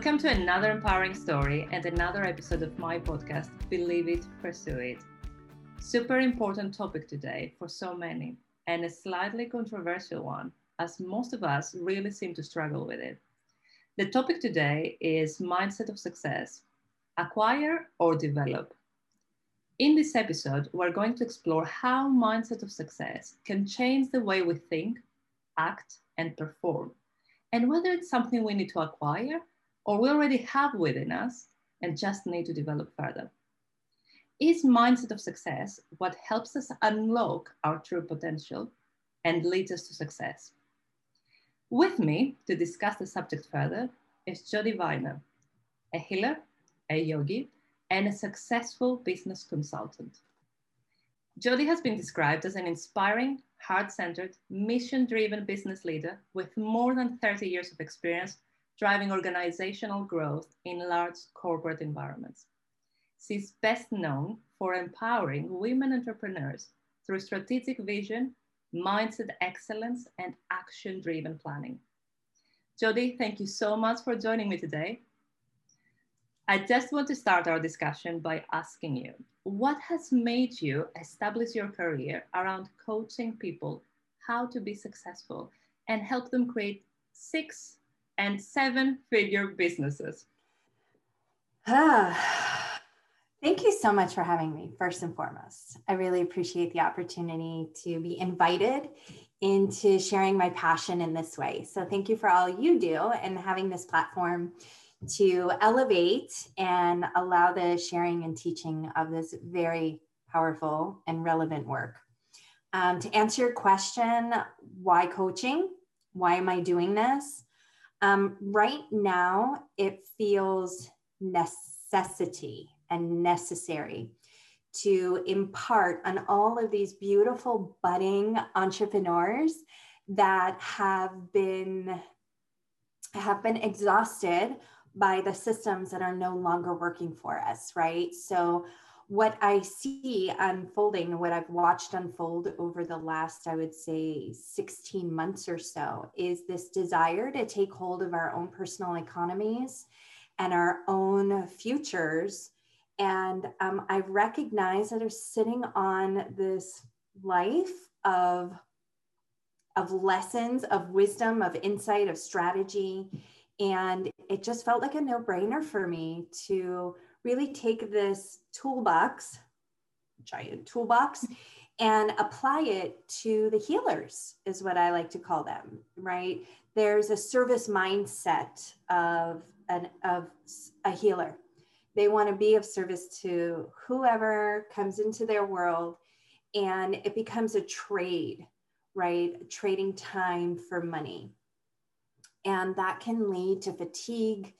Welcome to another empowering story and another episode of my podcast, Believe It, Pursue It. Super important topic today for so many, and a slightly controversial one, as most of us really seem to struggle with it. The topic today is mindset of success acquire or develop. In this episode, we're going to explore how mindset of success can change the way we think, act, and perform, and whether it's something we need to acquire or we already have within us and just need to develop further. Is mindset of success what helps us unlock our true potential and leads us to success? With me to discuss the subject further is Jody Viner, a healer, a yogi, and a successful business consultant. Jody has been described as an inspiring, heart centered, mission driven business leader with more than 30 years of experience driving organizational growth in large corporate environments. She's best known for empowering women entrepreneurs through strategic vision, mindset excellence, and action driven planning. Jody, thank you so much for joining me today. I just want to start our discussion by asking you what has made you establish your career around coaching people how to be successful and help them create six and seven figure businesses. Ah, thank you so much for having me, first and foremost. I really appreciate the opportunity to be invited into sharing my passion in this way. So, thank you for all you do and having this platform to elevate and allow the sharing and teaching of this very powerful and relevant work. Um, to answer your question, why coaching? Why am I doing this? Um, right now, it feels necessity and necessary to impart on all of these beautiful budding entrepreneurs that have been have been exhausted by the systems that are no longer working for us right? So what I see unfolding, what I've watched unfold over the last, I would say, 16 months or so, is this desire to take hold of our own personal economies and our own futures. And um, I recognize that I'm sitting on this life of, of lessons, of wisdom, of insight, of strategy. And it just felt like a no brainer for me to really take this toolbox, giant toolbox, and apply it to the healers, is what I like to call them, right? There's a service mindset of an of a healer. They want to be of service to whoever comes into their world, and it becomes a trade, right? Trading time for money. And that can lead to fatigue,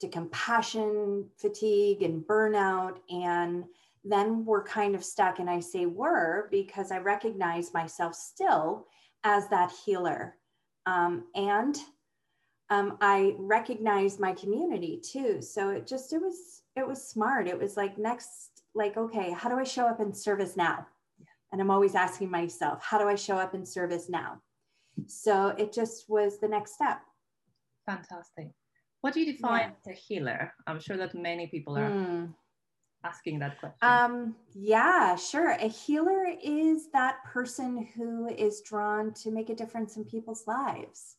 to compassion fatigue and burnout. And then we're kind of stuck. And I say we're because I recognize myself still as that healer. Um, and um, I recognize my community too. So it just, it was, it was smart. It was like next, like, okay, how do I show up in service now? And I'm always asking myself, how do I show up in service now? So it just was the next step. Fantastic. What do you define yeah. as a healer? I'm sure that many people are mm. asking that question. Um, yeah, sure. A healer is that person who is drawn to make a difference in people's lives,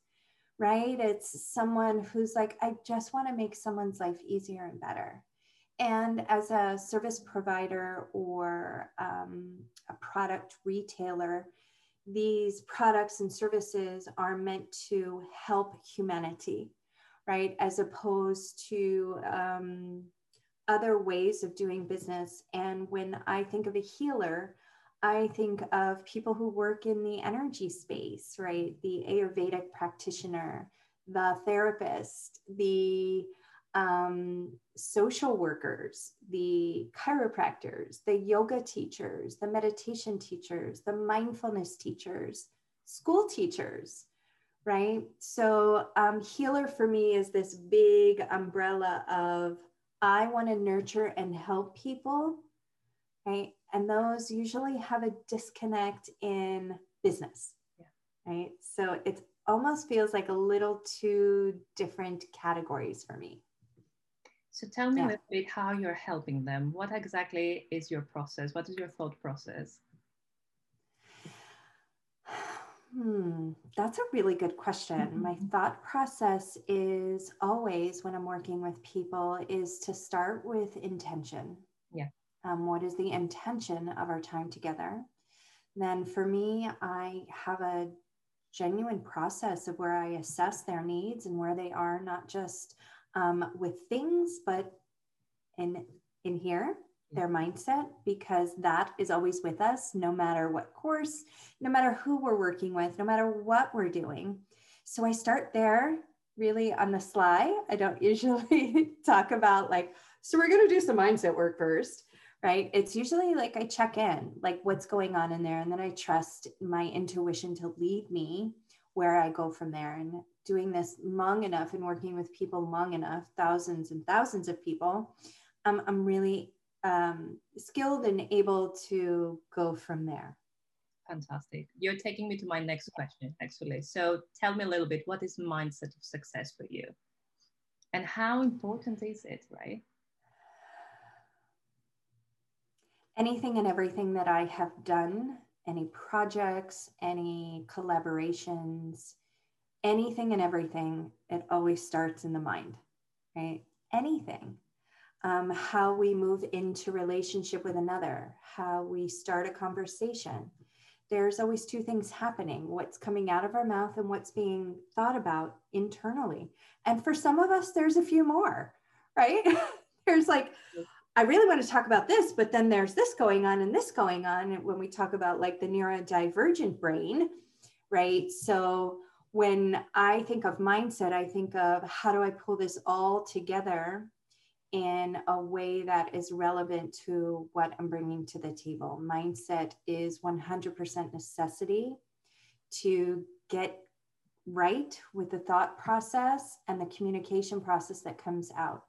right? It's someone who's like, I just want to make someone's life easier and better. And as a service provider or um, a product retailer, these products and services are meant to help humanity right? As opposed to um, other ways of doing business. And when I think of a healer, I think of people who work in the energy space, right? The Ayurvedic practitioner, the therapist, the um, social workers, the chiropractors, the yoga teachers, the meditation teachers, the mindfulness teachers, school teachers, right? So, um, healer for me is this big umbrella of I want to nurture and help people, right? And those usually have a disconnect in business, yeah. right? So it almost feels like a little two different categories for me. So tell me yeah. a little bit how you're helping them. What exactly is your process? What is your thought process? Hmm, that's a really good question. Mm-hmm. My thought process is always when I'm working with people is to start with intention. Yeah. Um, what is the intention of our time together? Then for me, I have a genuine process of where I assess their needs and where they are, not just um, with things, but in in here their mindset because that is always with us no matter what course no matter who we're working with no matter what we're doing. So i start there really on the sly. I don't usually talk about like so we're going to do some mindset work first right? It's usually like i check in like what's going on in there and then i trust my intuition to lead me where i go from there. And doing this long enough and working with people long enough, thousands and thousands of people, um, I'm really um, skilled and able to go from there. Fantastic. You're taking me to my next question, actually. So tell me a little bit what is mindset of success for you? And how important is it, right? Anything and everything that I have done, any projects, any collaborations, anything and everything, it always starts in the mind, right? Anything. Um, how we move into relationship with another, how we start a conversation. There's always two things happening what's coming out of our mouth and what's being thought about internally. And for some of us, there's a few more, right? there's like, I really want to talk about this, but then there's this going on and this going on. And when we talk about like the neurodivergent brain, right? So when I think of mindset, I think of how do I pull this all together in a way that is relevant to what I'm bringing to the table. Mindset is 100% necessity to get right with the thought process and the communication process that comes out.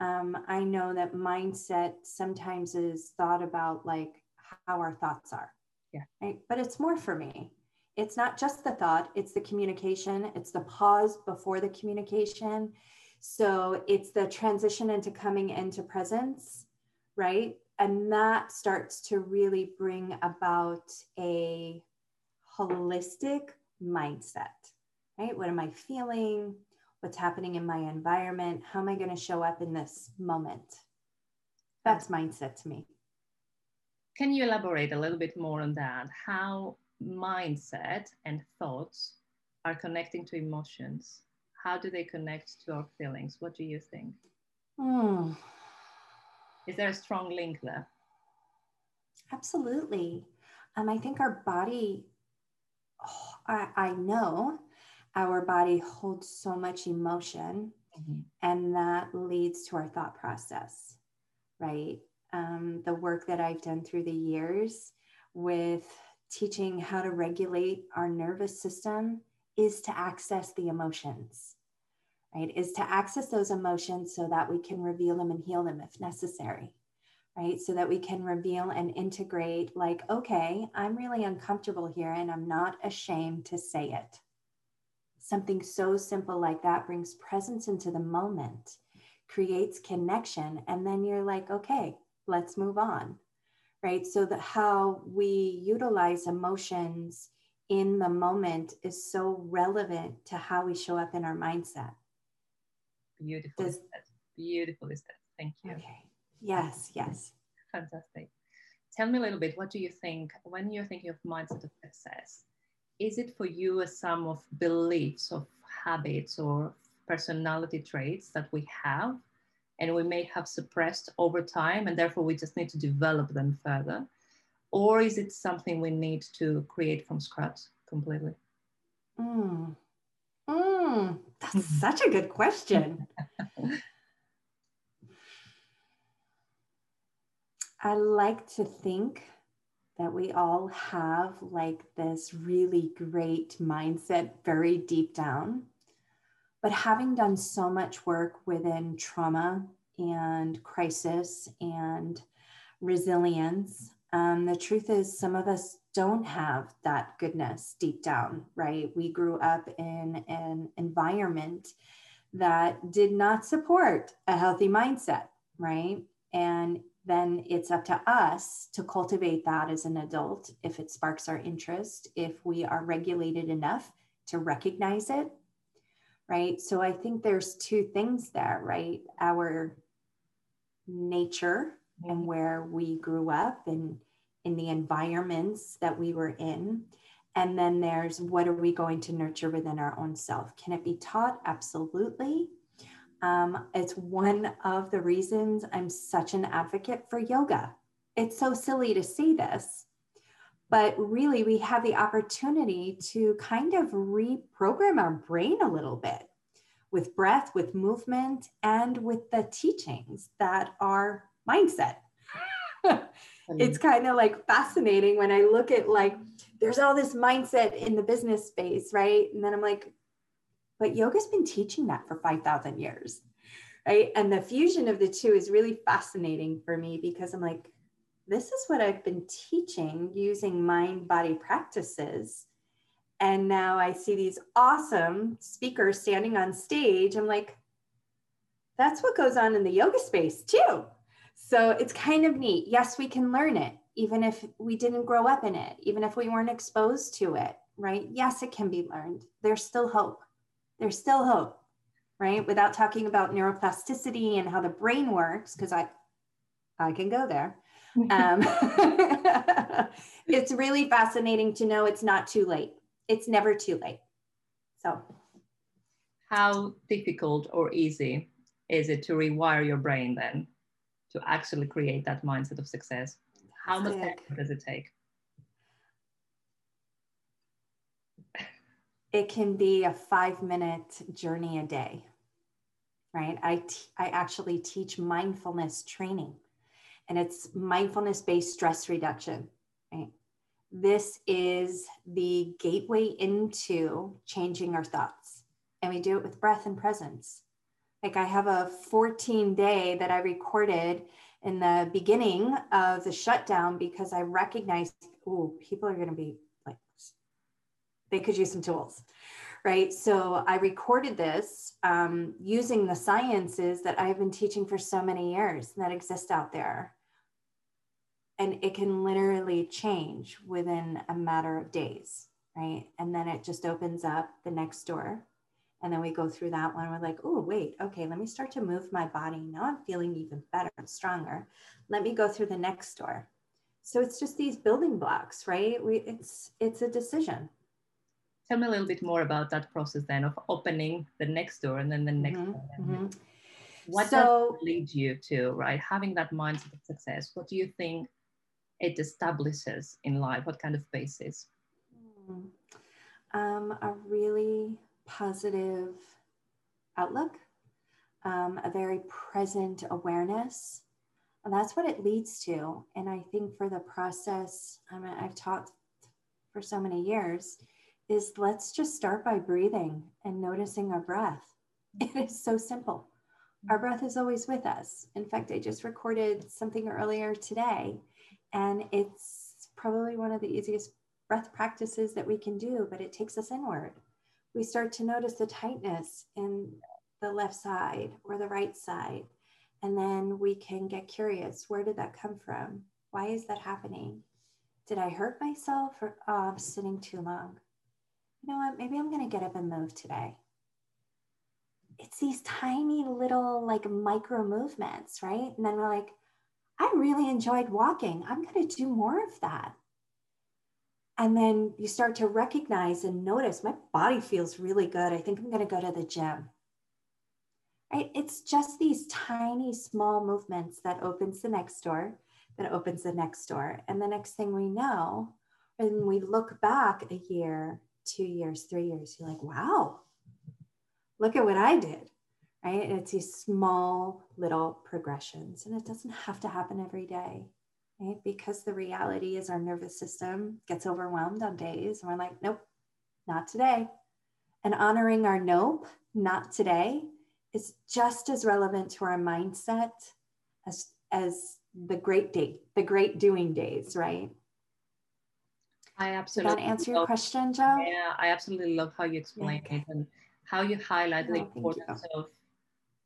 Um, I know that mindset sometimes is thought about like how our thoughts are. Yeah. Right. But it's more for me it's not just the thought, it's the communication, it's the pause before the communication. So it's the transition into coming into presence, right? And that starts to really bring about a holistic mindset, right? What am I feeling? What's happening in my environment? How am I going to show up in this moment? That's mindset to me. Can you elaborate a little bit more on that? How mindset and thoughts are connecting to emotions. How do they connect to our feelings? What do you think? Hmm. Is there a strong link there? Absolutely. Um, I think our body, oh, I, I know our body holds so much emotion, mm-hmm. and that leads to our thought process, right? Um, the work that I've done through the years with teaching how to regulate our nervous system is to access the emotions, right? Is to access those emotions so that we can reveal them and heal them if necessary, right? So that we can reveal and integrate, like, okay, I'm really uncomfortable here and I'm not ashamed to say it. Something so simple like that brings presence into the moment, creates connection, and then you're like, okay, let's move on right? So that how we utilize emotions in the moment is so relevant to how we show up in our mindset. Beautiful. Does, Beautiful is that. Thank you. Okay. Yes, yes. Fantastic. Tell me a little bit, what do you think when you're thinking of mindset of success? Is it for you a sum of beliefs, of habits, or personality traits that we have and we may have suppressed over time and therefore we just need to develop them further or is it something we need to create from scratch completely? Mm. Mm, that's such a good question. I like to think that we all have like this really great mindset very deep down. But having done so much work within trauma and crisis and resilience, um, the truth is, some of us don't have that goodness deep down, right? We grew up in an environment that did not support a healthy mindset, right? And then it's up to us to cultivate that as an adult if it sparks our interest, if we are regulated enough to recognize it, right? So I think there's two things there, right? Our nature and where we grew up and in the environments that we were in. And then there's what are we going to nurture within our own self? Can it be taught? Absolutely. Um, it's one of the reasons I'm such an advocate for yoga. It's so silly to say this, but really we have the opportunity to kind of reprogram our brain a little bit with breath, with movement, and with the teachings that are mindset. it's kind of like fascinating when I look at like, there's all this mindset in the business space, right? And then I'm like, but yoga's been teaching that for 5,000 years, right? And the fusion of the two is really fascinating for me because I'm like, this is what I've been teaching using mind body practices. And now I see these awesome speakers standing on stage. I'm like, that's what goes on in the yoga space too. So it's kind of neat. Yes, we can learn it, even if we didn't grow up in it, even if we weren't exposed to it, right? Yes, it can be learned. There's still hope there's still hope, right? Without talking about neuroplasticity and how the brain works, because I, I can go there. Um, it's really fascinating to know it's not too late. It's never too late. So, how difficult or easy is it to rewire your brain then to actually create that mindset of success? How much does it take? it can be a five minute journey a day, right? I, t- I actually teach mindfulness training and it's mindfulness based stress reduction, right? This is the gateway into changing our thoughts. And we do it with breath and presence. Like I have a 14 day that I recorded in the beginning of the shutdown because I recognized, oh, people are going to be like, they could use some tools right? So i recorded this um, using the sciences that i've been teaching for so many years that exist out there. And it can literally change within a matter of days right? And then it just opens up the next door and then we go through that one we're like oh wait okay let me start to move my body. Now i'm feeling even better and stronger. Let me go through the next door. So it's just these building blocks right? We it's it's a decision. Tell me a little bit more about that process then of opening the next door and then the next mm-hmm. mm-hmm. what so, does lead you to right? Having that mindset of success what do you think it establishes in life? What kind of basis? Hmm. um, a really positive outlook um, a very present awareness and that's what it leads to and i think for the process I mean, i've taught for so many years is let's just start by breathing and noticing our breath. It is so simple. Our breath is always with us. In fact, I just recorded something earlier today, and it's probably one of the easiest breath practices that we can do, but it takes us inward. We start to notice the tightness in the left side or the right side. And then we can get curious where did that come from? Why is that happening? Did I hurt myself or oh, I'm sitting too long? you know what, maybe I'm going to get up and move today. It's these tiny little like micro movements, right? And then we're like, I really enjoyed walking. I'm going to do more of that. And then you start to recognize and notice my body feels really good. I think I'm going to go to the gym. It's just these tiny, small movements that opens the next door, that opens the next door. And the next thing we know, when we look back a year, two years, three years, you're like, wow, look at what I did. Right. And it's these small little progressions. And it doesn't have to happen every day. Right. Because the reality is our nervous system gets overwhelmed on days and we're like, nope, not today. And honoring our nope, not today, is just as relevant to our mindset as as the great day, the great doing days, right? I absolutely. Did that answer your question, Joe? Yeah, I absolutely love how you explain yeah, it. And how you highlight the Oh, thank importance of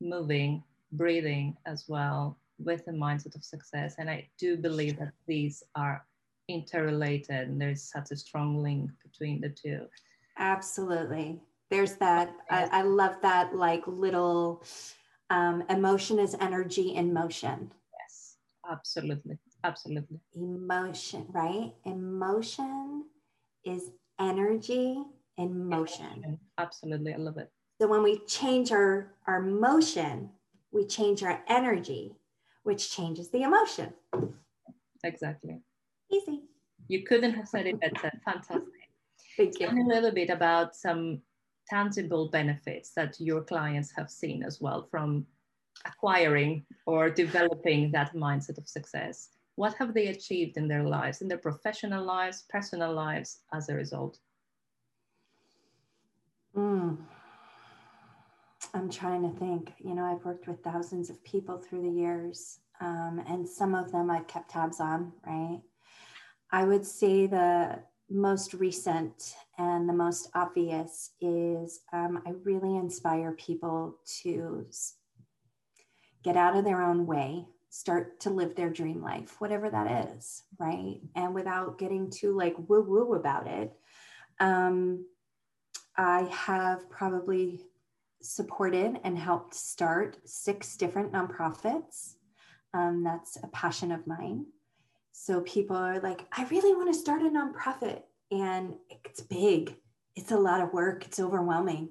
moving, breathing as well with the mindset of success. And I do believe that these are interrelated and there's such a strong link between the two. Absolutely. There's that. I, I love that like little um, emotion is energy in motion. Yes, absolutely. Absolutely. Emotion, right? Emotion is energy in motion. Absolutely. I love it. So when we change our, our motion, we change our energy, which changes the emotion. Exactly. Easy. You couldn't have said it better. Fantastic. Thank Tell me a little bit about some tangible benefits that your clients have seen as well from acquiring or developing that mindset of success. What have they achieved in their lives, in their professional lives, personal lives as a result? Mm. I'm trying to think. You know, I've worked with thousands of people through the years, um, and some of them I've kept tabs on, right? I would say the most recent and the most obvious is um, I really inspire people to get out of their own way, start to live their dream life, whatever that is, right? And without getting too like woo woo about it. Um, I have probably supported and helped start six different nonprofits. Um, that's a passion of mine. So people are like, I really want to start a nonprofit. And it's big, it's a lot of work, it's overwhelming,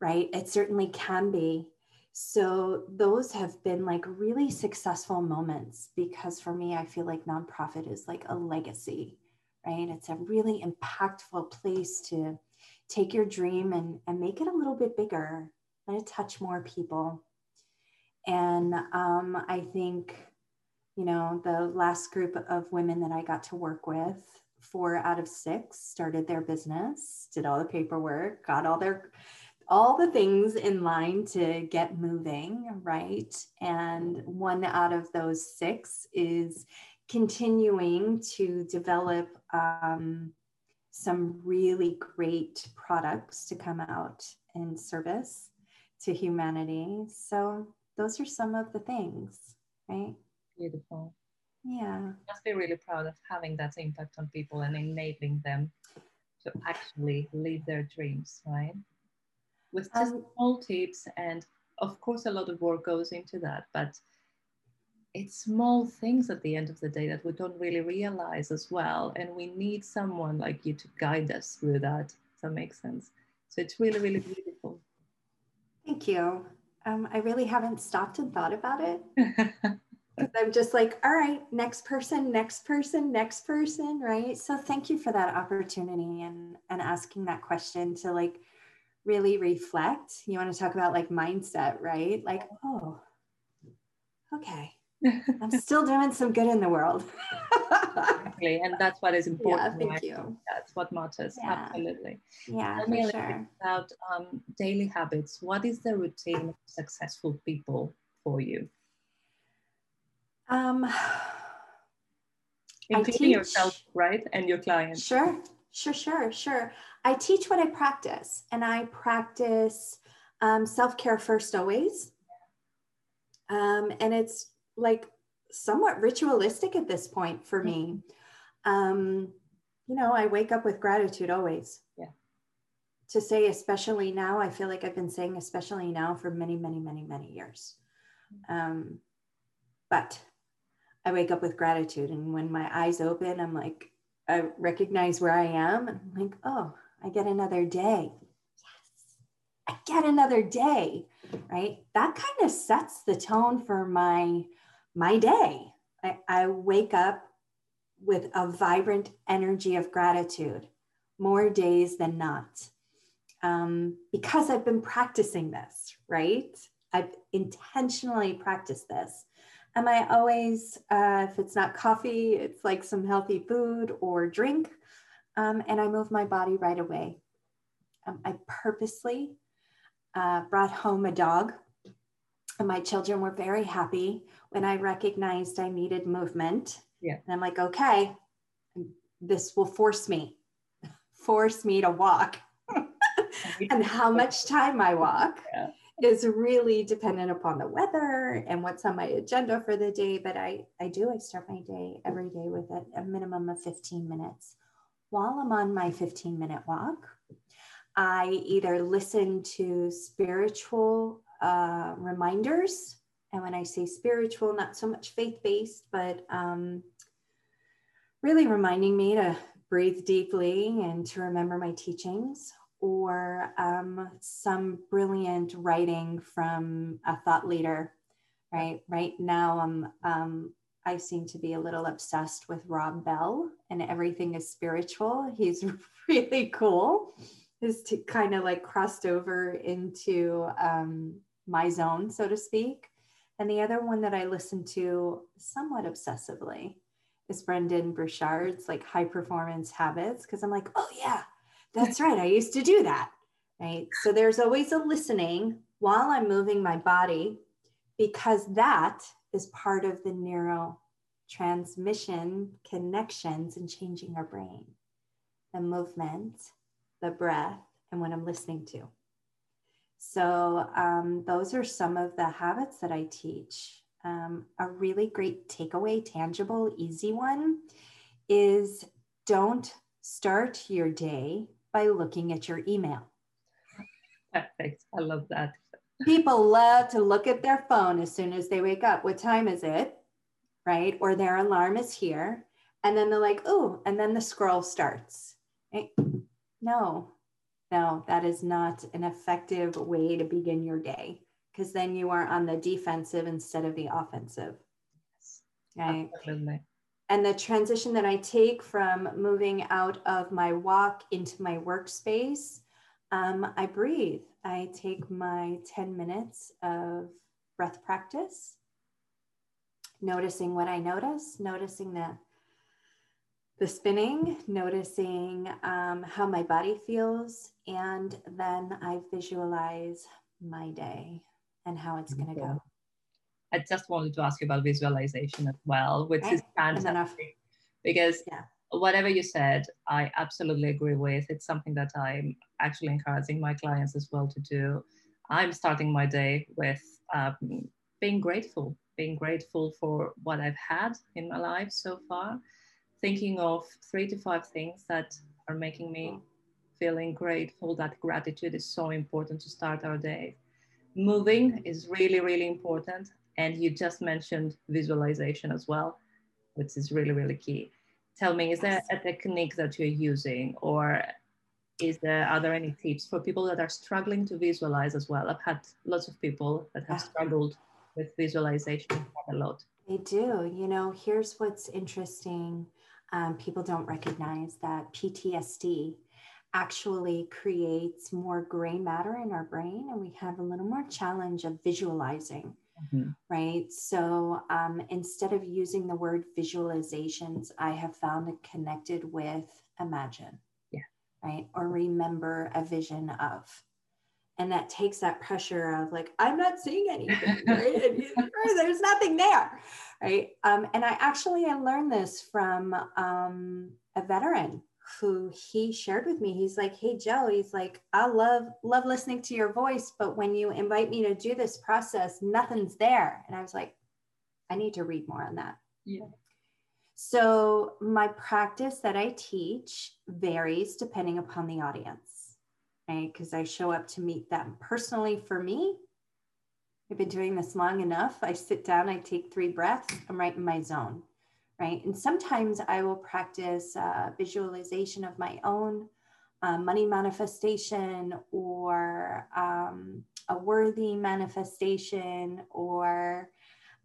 right? It certainly can be. So those have been like really successful moments because for me, I feel like nonprofit is like a legacy, right? It's a really impactful place to take your dream and, and make it a little bit bigger, let it touch more people. And um, I think, you know, the last group of women that I got to work with, four out of six started their business, did all the paperwork, got all their all the things in line to get moving, right? And one out of those six is continuing to develop um, some really great products to come out in service to humanity. So those are some of the things, right? Beautiful. Yeah. Must be really proud of having that impact on people and enabling them to actually live their dreams, right? With just Um, small tips, and of course, a lot of work goes into that, but it's small things at the end of the day that we don't really realize as well. And we need someone like you to guide us through that. Does that make sense? So it's really, really beautiful. Thank you. Um, I really haven't stopped and thought about it. I'm just like, all right, next person, next person, next person, right? So thank you for that opportunity and and asking that question to like really reflect. You want to talk about like mindset, right? Like, oh, okay, I'm still doing some good in the world. Exactly. And that's what is important. yeah, thank you. That's what matters. Yeah. Absolutely. Yeah, Tell me a for bit sure. about um, daily habits. What is the routine of successful people for you, Um, including yourself, right, and your clients? Sure, sure, sure, sure. I teach what I practice, and I practice um, self care first always. Um, and it's like somewhat ritualistic at this point for me. Um, you know, I wake up with gratitude always. Yeah. To say, especially now, I feel like I've been saying, especially now, for many, many, many, many years. Um, but I wake up with gratitude. And when my eyes open, I'm like, I recognize where I am. And I'm like, oh, I get another day. Yes, I get another day. Right. That kind of sets the tone for my my day. I, I wake up with a vibrant energy of gratitude more days than not. Um, because I've been practicing this, right? I've intentionally practiced this. Am I always, uh, if it's not coffee, it's like some healthy food or drink, um, and I move my body right away. Um, I purposely uh, brought home a dog, and my children were very happy when I recognized I needed movement. Yeah. And I'm like, okay, this will force me, force me to walk. and how much time I walk. Yeah is really dependent upon the weather and what's on my agenda for the day. But I, I do, I start my day every day with a, a minimum of 15 minutes. While I'm on my 15 minute walk, I either listen to spiritual uh, reminders. And when I say spiritual, not so much faith based, but um, really reminding me to breathe deeply and to remember my teachings or um, some brilliant writing from a thought leader, right? Right now, um, um, I seem to be a little obsessed with Rob Bell and everything is spiritual. He's really cool. Is to kind of like crossed over into um, my zone, so to speak. And the other one that I listen to somewhat obsessively is Brendon Burchard's like high performance habits. Cause I'm like, oh yeah, that's right. I used to do that. Right. So there's always a listening while I'm moving my body because that is part of the neurotransmission connections and changing our brain, the movement, the breath, and what I'm listening to. So, um, those are some of the habits that I teach. Um, a really great takeaway, tangible, easy one is don't start your day by looking at your email. Perfect. I love that. People love to look at their phone as soon as they wake up. What time is it? Right? Or their alarm is here. And then they're like, oh, and then the scroll starts. Right? No, no, that is not an effective way to begin your day because then you are on the defensive instead of the offensive. Yes. Right. Absolutely. And the transition that I take from moving out of my walk into my workspace, um, I breathe. I take my 10 minutes of breath practice, noticing what I notice, noticing the, the spinning, noticing um, how my body feels, and then I visualize my day and how it's going to go. I just wanted to ask you about visualization as well, which is fantastic because yeah. whatever you said, I absolutely agree with. It's something that I'm actually encouraging my clients as well to do. I'm starting my day with um, being grateful, being grateful for what I've had in my life so far, thinking of three to five things that are making me mm. feeling grateful. That gratitude is so important to start our day. Moving is really, really important. And you just mentioned visualization as well, which is really, really key. Tell me, is there a technique that you're using or is there are there any tips for people that are struggling to visualize as well? I've had lots of people that have struggled with visualization a lot. They do. You know, here's what's interesting. Um, people don't recognize that PTSD actually creates more gray matter in our brain, and we have a little more challenge of visualizing mm-hmm. right? So um, instead of using the word visualizations, I have found it connected with imagine, yeah, right, or remember a vision of. And that takes that pressure of like, I'm not seeing anything, right? There's nothing there, right? Um, and I actually I learned this from um, a veteran who he shared with me. He's like hey joe he's like i love love listening to your voice but when you invite me to do this process nothing's there. And i was like i need to read more on that. Yeah. So my practice that i teach varies depending upon the audience right because i show up to meet them personally for me i've been doing this long enough i sit down i take three breaths i'm right in my zone right? And sometimes I will practice uh, visualization of my own uh, money manifestation or um, a worthy manifestation or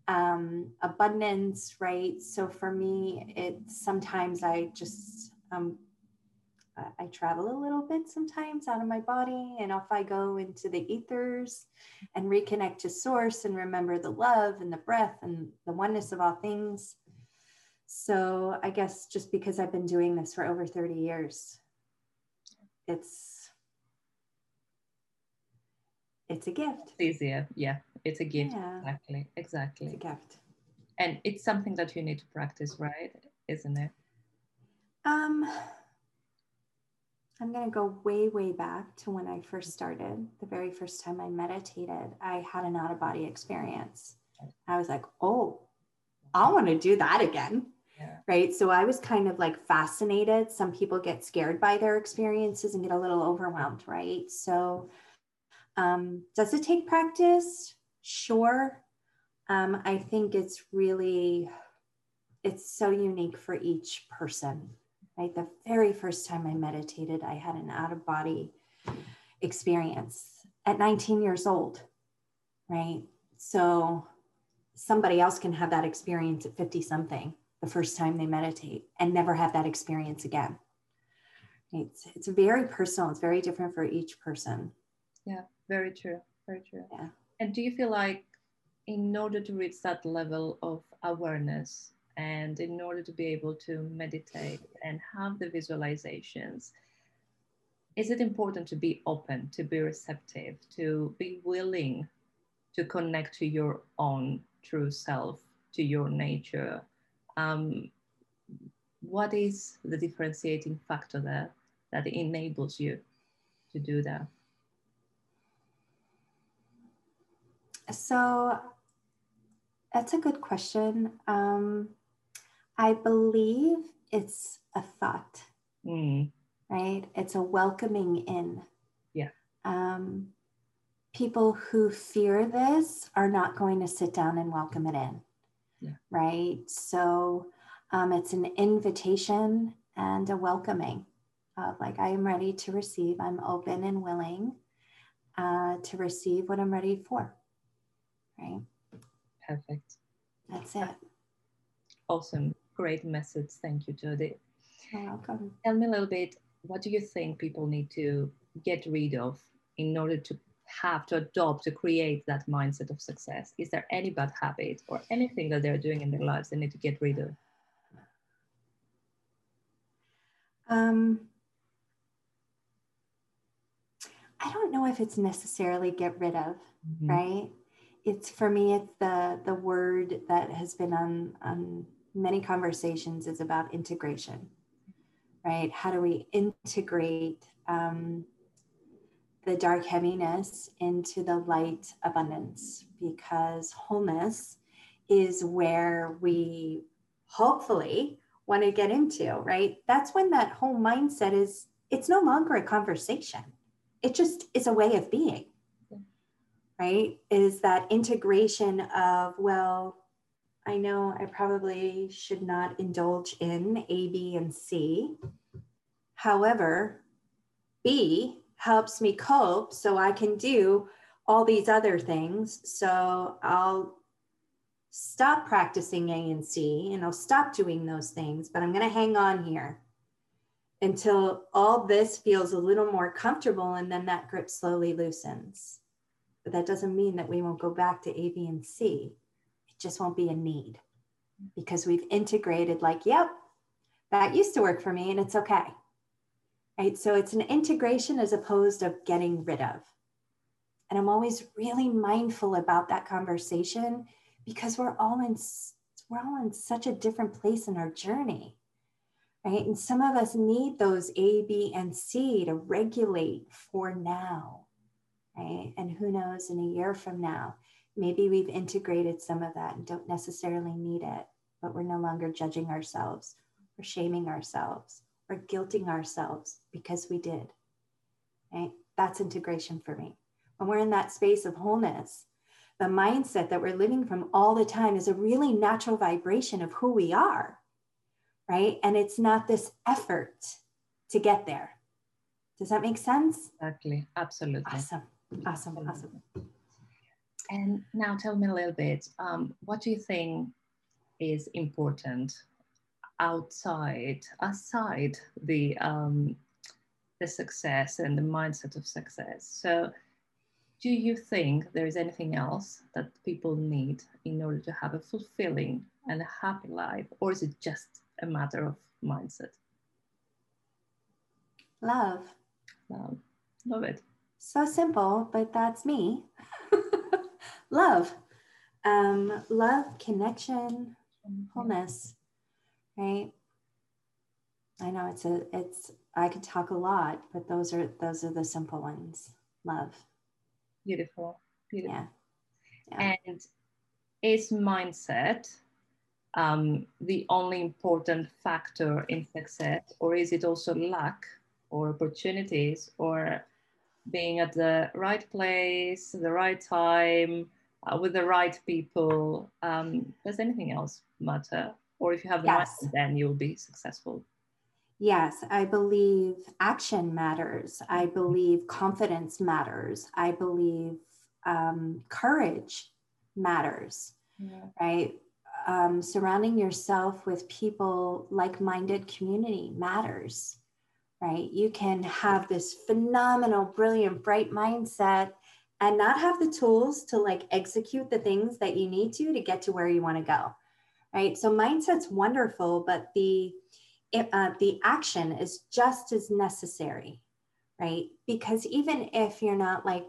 um, abundance, right? So for me, it sometimes I just um, I travel a little bit sometimes out of my body, and off I go into the ethers and reconnect to source and remember the love and the breath and the oneness of all things. So I guess just because I've been doing this for over 30 years, it's it's a gift. It's easier, yeah. It's a gift. Yeah. Exactly. Exactly. It's a gift. And it's something that you need to practice, right? Isn't it? Um I'm going to go way, way back to when I first started. The very first time I meditated, I had an out of body experience. I was like, oh, I want to do that again. Yeah. Right. So I was kind of like fascinated. Some people get scared by their experiences and get a little overwhelmed. Right. So, um, does it take practice? Sure. Um, I think it's really, it's so unique for each person right? The very first time I meditated, I had an out of body experience at 19 years old, right? So somebody else can have that experience at 50 something the first time they meditate and never have that experience again. It's, it's very personal. It's very different for each person. Yeah, very true. Very true. Yeah. And do you feel like in order to reach that level of awareness and in order to be able to meditate and have the visualizations, is it important to be open, to be receptive, to be willing to connect to your own true self, to your nature? Um, what is the differentiating factor there that enables you to do that? So that's a good question. Um, I believe it's a thought, mm. right? It's a welcoming in. Yeah. Um, people who fear this are not going to sit down and welcome it in. Yeah. Right. So um, it's an invitation and a welcoming of like, I am ready to receive, I'm open and willing uh, to receive what I'm ready for. Right. Perfect. That's it. Awesome great message. Thank you, Jody. You're welcome. Tell me a little bit, what do you think people need to get rid of in order to have to adopt to create that mindset of success? Is there any bad habit or anything that they're doing in their lives they need to get rid of? Um, I don't know if it's necessarily get rid of, mm-hmm. right? It's for me, it's the the word that has been on on many conversations is about integration, right? How do we integrate um, the dark heaviness into the light abundance? Because wholeness is where we hopefully want to get into, right? That's when that whole mindset is, it's no longer a conversation. It just is a way of being, right? Is that integration of, well, I know I probably should not indulge in A, B, and C. However, B helps me cope so I can do all these other things. So I'll stop practicing A and C and I'll stop doing those things, but I'm going to hang on here until all this feels a little more comfortable and then that grip slowly loosens. But that doesn't mean that we won't go back to A, B, and C just won't be a need because we've integrated like, yep, that used to work for me and it's okay. Right. So it's an integration as opposed of getting rid of. And I'm always really mindful about that conversation because we're all in we're all in such a different place in our journey. Right. And some of us need those A, B, and C to regulate for now. Right. And who knows in a year from now, maybe we've integrated some of that and don't necessarily need it, but we're no longer judging ourselves or shaming ourselves or guilting ourselves because we did. Right? That's integration for me. When we're in that space of wholeness, the mindset that we're living from all the time is a really natural vibration of who we are. Right. And it's not this effort to get there. Does that make sense? Exactly. Absolutely. Awesome. Awesome. Awesome. And now tell me a little bit, um, what do you think is important outside, aside the, um, the success and the mindset of success? So do you think there is anything else that people need in order to have a fulfilling and a happy life? Or is it just a matter of mindset? Love. Love. Love it. So simple, but that's me love, um, love, connection, wholeness, right? I know it's a it's I could talk a lot, but those are those are the simple ones. Love. Beautiful. Beautiful. Yeah. yeah. And is mindset um, the only important factor in success, or is it also luck or opportunities or being at the right place, the right time, uh, with the right people? Um, does anything else matter? Or if you have the yes. mindset, then you'll be successful. Yes, I believe action matters. I believe confidence matters. I believe um, courage matters, yeah. right? Um, surrounding yourself with people, like minded community matters, right? You can have this phenomenal, brilliant, bright mindset and not have the tools to like execute the things that you need to to get to where you want to go, right? So, mindset's wonderful, but the it, uh, the action is just as necessary, right? Because even if you're not like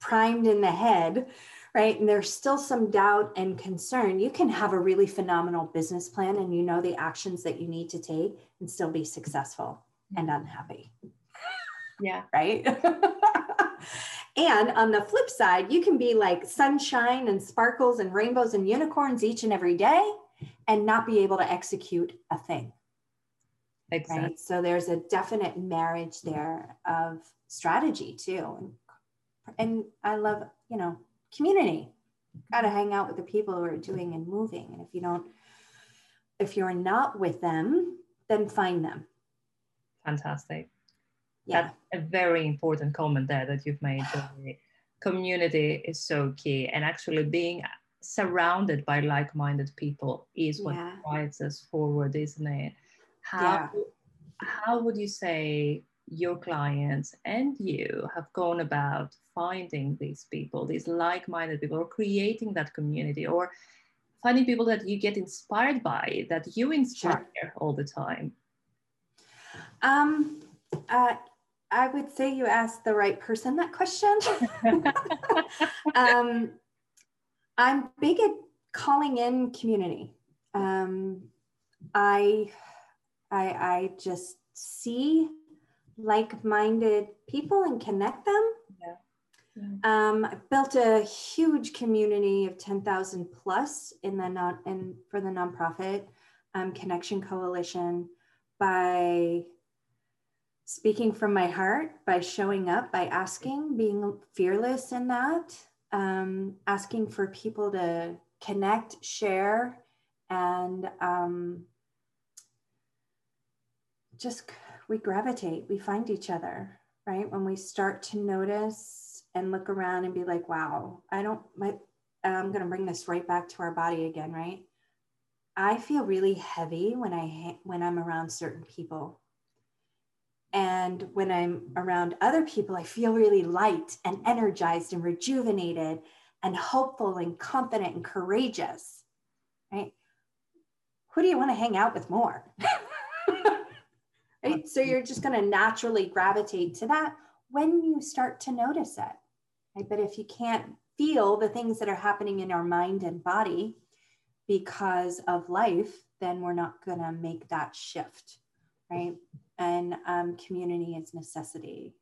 primed in the head, right, and there's still some doubt and concern, you can have a really phenomenal business plan and you know the actions that you need to take and still be successful and unhappy. Yeah. Right. and on the flip side, you can be like sunshine and sparkles and rainbows and unicorns each and every day and not be able to execute a thing. Exactly. Right. So there's a definite marriage there of strategy too. And, and I love, you know, community. Got to mm-hmm. hang out with the people who are doing and moving. And if you don't, if you're not with them, then find them. Fantastic. Yeah. That's a very important comment there that you've made. community is so key. And actually being surrounded by like-minded people is what yeah. drives us forward isn't it how yeah. how would you say your clients and you have gone about finding these people these like-minded people or creating that community or finding people that you get inspired by that you inspire sure. all the time um uh, I would say you asked the right person that question. um, I'm big at calling in community. Um, I, I, I just see like-minded people and connect them. Yeah. Um, I built a huge community of 10,000 plus in the non in for the nonprofit um, Connection Coalition by speaking from my heart, by showing up, by asking, being fearless in that um, asking for people to connect, share, and um, just we gravitate, we find each other, right? When we start to notice and look around and be like, wow, I don't, my, I'm going to bring this right back to our body again, right? I feel really heavy when I when I'm around certain people and when I'm around other people, I feel really light and energized and rejuvenated and hopeful and confident and courageous. Right? Who do you want to hang out with more? right? So you're just going to naturally gravitate to that when you start to notice it. Right? But if you can't feel the things that are happening in our mind and body because of life, then we're not going to make that shift. Right? And um, community is necessity.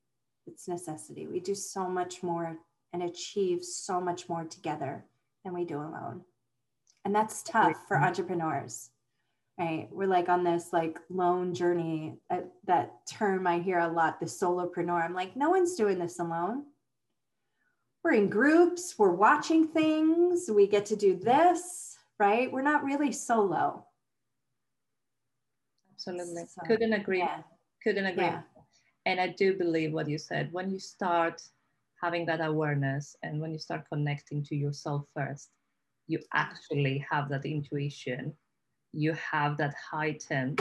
It's necessity. We do so much more and achieve so much more together than we do alone. And that's tough for entrepreneurs, right? We're like on this like lone journey. Uh, that term I hear a lot, the solopreneur. I'm like, no one's doing this alone. We're in groups, we're watching things, we get to do this, right? We're not really solo absolutely. So, Couldn't agree. Yeah. Couldn't agree. Yeah. And I do believe what you said. When you start having that awareness and when you start connecting to yourself first, you actually have that intuition. You have that heightened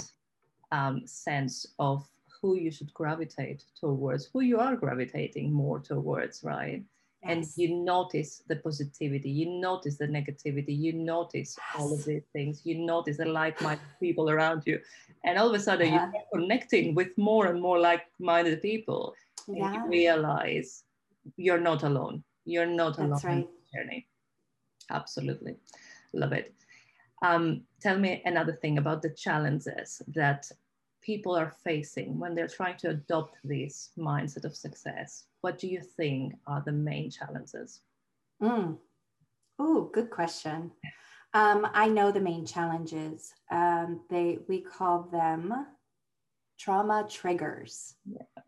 um, sense of who you should gravitate towards, who you are gravitating more towards, right? And you notice the positivity you notice the negativity you notice yes. all of these things you notice the like-minded people around you and all of a sudden yeah. you're connecting with more and more like-minded people and yeah. you realize you're not alone you're not alone right. in the journey absolutely love it um, tell me another thing about the challenges that people are facing when they're trying to adopt this mindset of success? What do you think are the main challenges? Mm. Oh, good question. Um, I know the main challenges. Um, they we call them trauma triggers. Yeah.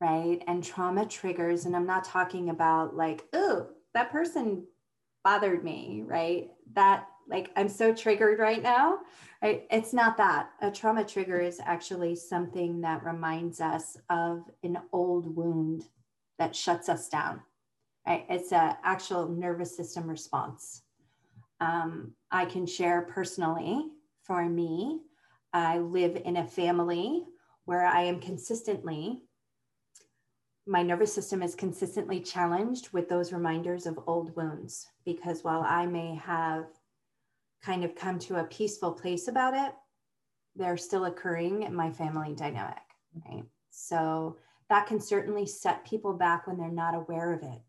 Right. And trauma triggers, and I'm not talking about like, oh, that person bothered me, right? That like I'm so triggered right now. It's not that. A trauma trigger is actually something that reminds us of an old wound that shuts us down. Right? It's an actual nervous system response. Um, I can share personally for me. I live in a family where I am consistently, my nervous system is consistently challenged with those reminders of old wounds. Because while I may have kind of come to a peaceful place about it, they're still occurring in my family dynamic, right? So that can certainly set people back when they're not aware of it.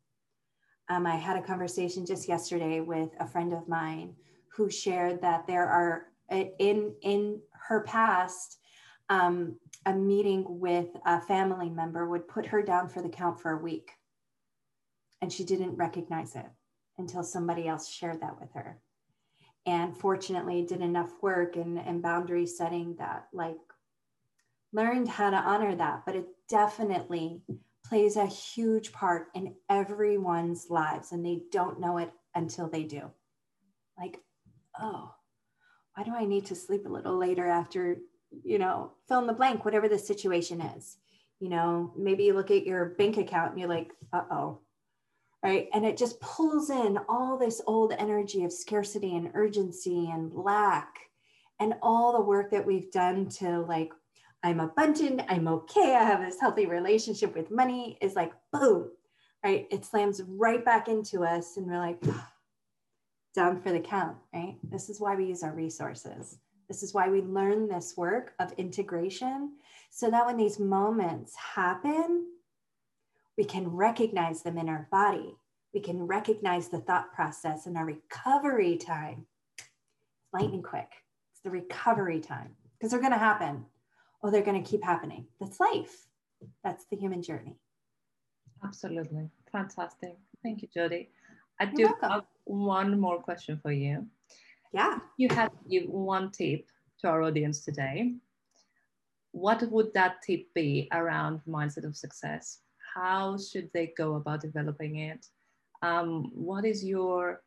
Um, I had a conversation just yesterday with a friend of mine who shared that there are in in her past um, a meeting with a family member would put her down for the count for a week and she didn't recognize it until somebody else shared that with her and fortunately did enough work and, and boundary setting that like learned how to honor that. But it definitely plays a huge part in everyone's lives and they don't know it until they do. Like oh why do i need to sleep a little later after you know fill in the blank whatever the situation is? You know maybe you look at your bank account and you're like uh-oh right? And it just pulls in all this old energy of scarcity and urgency and lack and all the work that we've done to like, I'm abundant, I'm okay, I have this healthy relationship with money is like, boom, right? It slams right back into us and we're like, ah, down for the count, right? This is why we use our resources. This is why we learn this work of integration so that when these moments happen, we can recognize them in our body. We can recognize the thought process in our recovery time. Lightning quick. It's the recovery time because they're going to happen. Oh, they're going to keep happening. That's life. That's the human journey. Absolutely. Fantastic. Thank you, Jodi. I You're do welcome. have one more question for you. Yeah. You had give one tip to our audience today. What would that tip be around mindset of success? How should they go about developing it? Um, what is your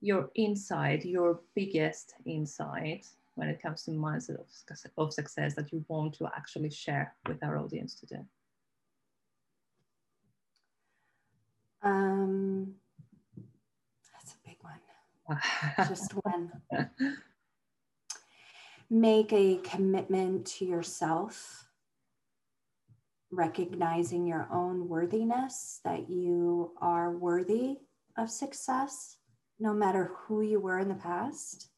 your insight, your biggest insight when it comes to mindset of, of success that you want to actually share with our audience today? Um, that's a big one. Just one. Make a commitment to yourself recognizing your own worthiness, that you are worthy of success, no matter who you were in the past,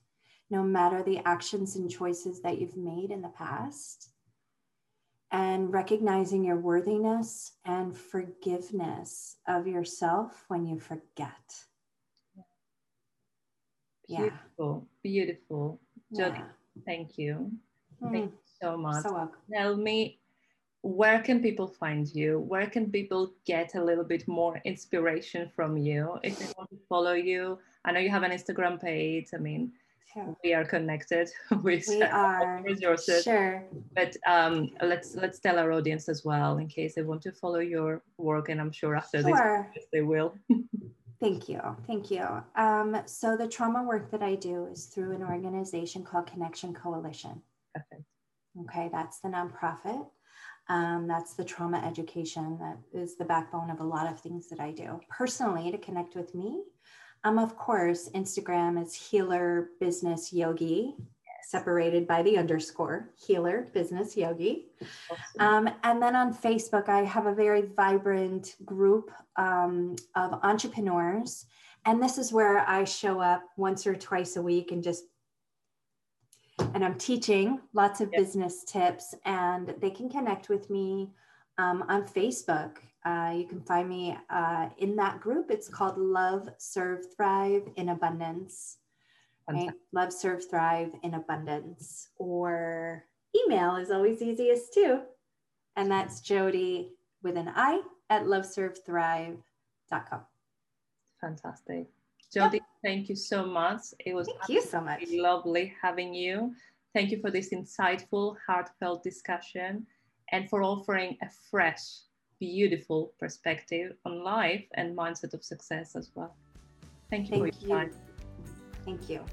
no matter the actions and choices that you've made in the past, and recognizing your worthiness and forgiveness of yourself when you forget. Beautiful, yeah. beautiful. Jodi, yeah. thank you. Mm. Thank you so much. So welcome. Tell me where can people find you? Where can people get a little bit more inspiration from you if they want to follow you? I know you have an Instagram page. I mean, sure. we are connected with we are resources. Sure. But um, let's let's tell our audience as well in case they want to follow your work, and I'm sure after sure. this they will. Thank you. Thank you. Um, so the trauma work that I do is through an organization called Connection Coalition. Okay. Okay, that's the nonprofit. Um, that's the trauma education that is the backbone of a lot of things that I do. Personally, to connect with me, um, of course, Instagram is healer business yogi, separated by the underscore healer business yogi. Um, and then on Facebook, I have a very vibrant group um, of entrepreneurs. And this is where I show up once or twice a week and just and I'm teaching lots of yep. business tips, and they can connect with me um, on Facebook. Uh, you can find me uh, in that group. It's called Love, Serve, Thrive in Abundance. Right? Love, Serve, Thrive in Abundance. Or email is always easiest too. And that's Jodi with an I at loveservethrive.com. Fantastic. Jodi, thank you so much. It was thank you so much. lovely having you. Thank you for this insightful, heartfelt discussion and for offering a fresh, beautiful perspective on life and mindset of success as well. Thank you thank for your you. time. Thank you.